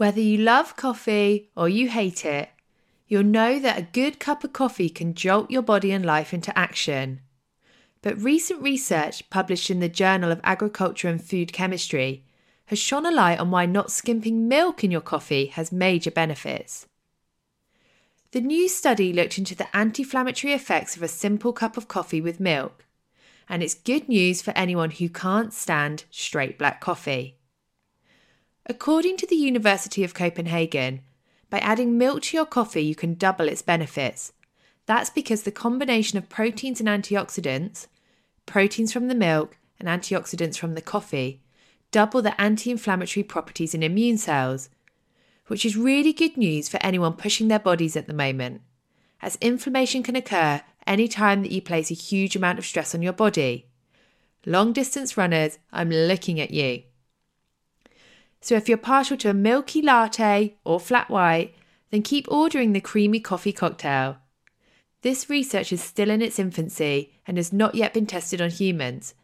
Whether you love coffee or you hate it, you'll know that a good cup of coffee can jolt your body and life into action. But recent research published in the Journal of Agriculture and Food Chemistry has shone a light on why not skimping milk in your coffee has major benefits. The new study looked into the anti inflammatory effects of a simple cup of coffee with milk, and it's good news for anyone who can't stand straight black coffee. According to the University of Copenhagen, by adding milk to your coffee, you can double its benefits. That's because the combination of proteins and antioxidants, proteins from the milk and antioxidants from the coffee, double the anti inflammatory properties in immune cells, which is really good news for anyone pushing their bodies at the moment, as inflammation can occur any time that you place a huge amount of stress on your body. Long distance runners, I'm looking at you. So if you're partial to a milky latte or flat white, then keep ordering the creamy coffee cocktail. This research is still in its infancy and has not yet been tested on humans,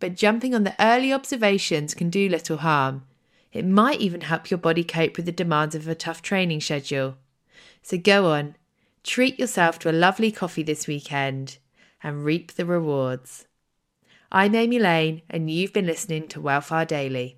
but jumping on the early observations can do little harm. It might even help your body cope with the demands of a tough training schedule. So go on, treat yourself to a lovely coffee this weekend and reap the rewards. I'm Amy Lane, and you've been listening to Welfare Daily.